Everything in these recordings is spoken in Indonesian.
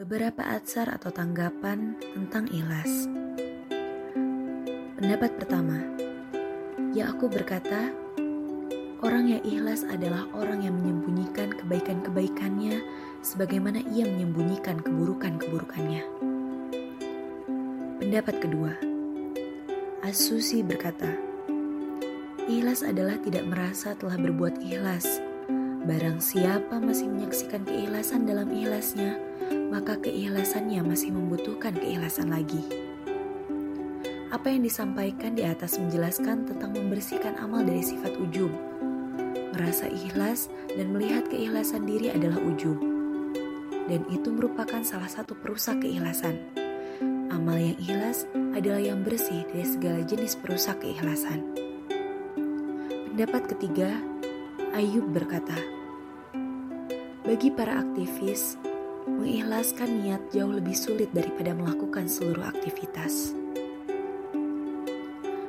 Beberapa atsar atau tanggapan tentang ikhlas. Pendapat pertama, ya aku berkata, orang yang ikhlas adalah orang yang menyembunyikan kebaikan-kebaikannya sebagaimana ia menyembunyikan keburukan-keburukannya. Pendapat kedua, Asusi berkata, ikhlas adalah tidak merasa telah berbuat ikhlas. Barang siapa masih menyaksikan keikhlasan dalam ikhlasnya, maka keikhlasannya masih membutuhkan keikhlasan lagi. Apa yang disampaikan di atas menjelaskan tentang membersihkan amal dari sifat ujub. Merasa ikhlas dan melihat keikhlasan diri adalah ujub. Dan itu merupakan salah satu perusak keikhlasan. Amal yang ikhlas adalah yang bersih dari segala jenis perusak keikhlasan. Pendapat ketiga, Ayub berkata, "Bagi para aktivis, mengikhlaskan niat jauh lebih sulit daripada melakukan seluruh aktivitas.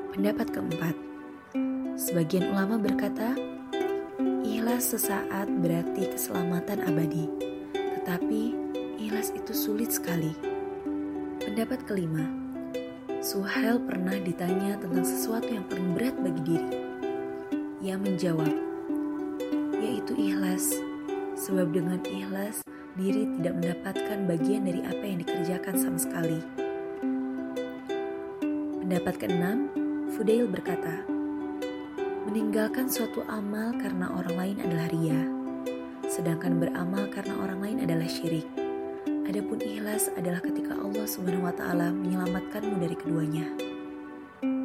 Pendapat keempat, sebagian ulama berkata, ikhlas sesaat berarti keselamatan abadi, tetapi ikhlas itu sulit sekali. Pendapat kelima, Suhail pernah ditanya tentang sesuatu yang paling berat bagi diri. Ia menjawab, yaitu ikhlas, sebab dengan ikhlas diri tidak mendapatkan bagian dari apa yang dikerjakan sama sekali. Pendapat keenam, Fudail berkata, meninggalkan suatu amal karena orang lain adalah ria, sedangkan beramal karena orang lain adalah syirik. Adapun ikhlas adalah ketika Allah taala menyelamatkanmu dari keduanya.